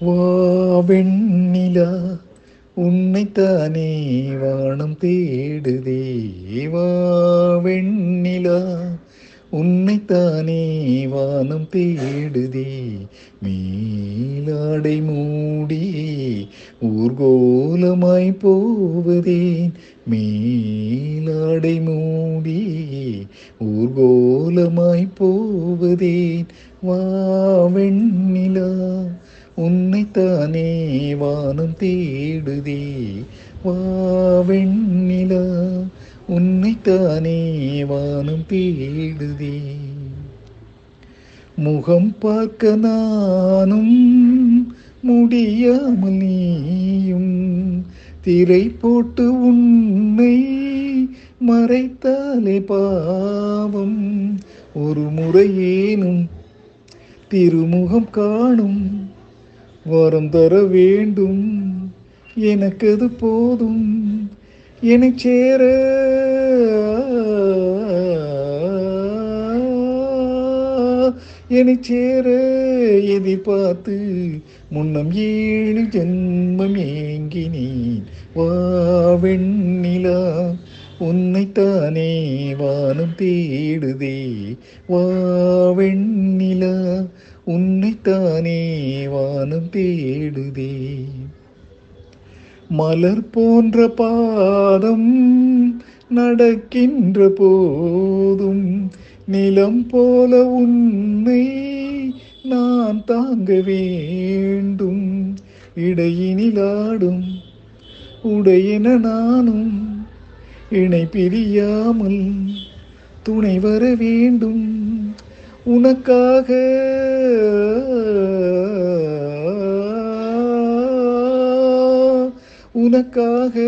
வா வெண்ணிலா உன்னைத்தானே வானம் தேடுதே. வா வெண்ணிலா உன்னைத்தானே வானம் தேடுதே. மேலாடை மூடி ஊர்கோலமாய் போவதேன். மேலாடை மூடி ஊர்கோலமாய் போவதேன். வா வெண்ணிலா உன்னைத்தானே வானம் தேடுதே. வா வெண்ணிலா உன்னைத்தானே வானம் தேடுதே. முகம் பார்க்க நானும் முடியாமல் நீயும் திரை போட்டு உன்னை மறைத்தாலே பாவம். ஒரு முறையேனும் திருமுகம் காணும் வரம் தர வேண்டும். எனக்கு அது போதும். என்னை சேர. என்னை சேர. எதி பார்த்து முன்னம் ஏழு ஜென்மம் ஏங்கினேன். வாவெண்ணிலா உன்னைத்தானே வானம் தேடுதே. வாவெண்ணிலா உன்னைத்தானே வானம் தேடுதே. மலர் போன்ற பாதம் நடக்கின்ற போதும் நிலம் போல உன்னை நான் தாங்க வேண்டும். இடையினிலாடும் உடையென நானும் இணை பிரியாமல் துணை வர வேண்டும். உனக்காக உனக்காக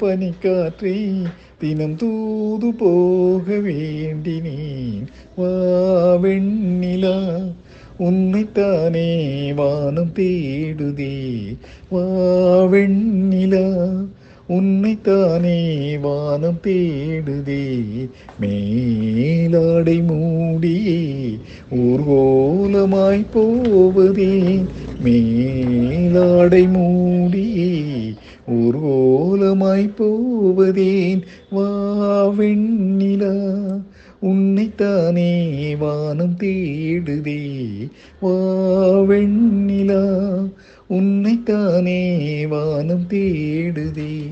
பனிக்காற்றை தினம் தூது போக வேண்டினேன். வா வெண்ணிலா உன்னைத்தானே வானம் தேடுதே. வா வெண்ணிலா உன்னைத்தானே வானம் தேடுதே மேலாடை மூடியே ஊர்கோலமாய் போவதே மேலாடை மூடியே ஊர்கோலமாய் போவதேன் வா வெண்ணிலா உன்னைத்தானே வானம் தேடுதே வா வெண்ணிலா உன்னைத்தானே வானம் தேடுதே.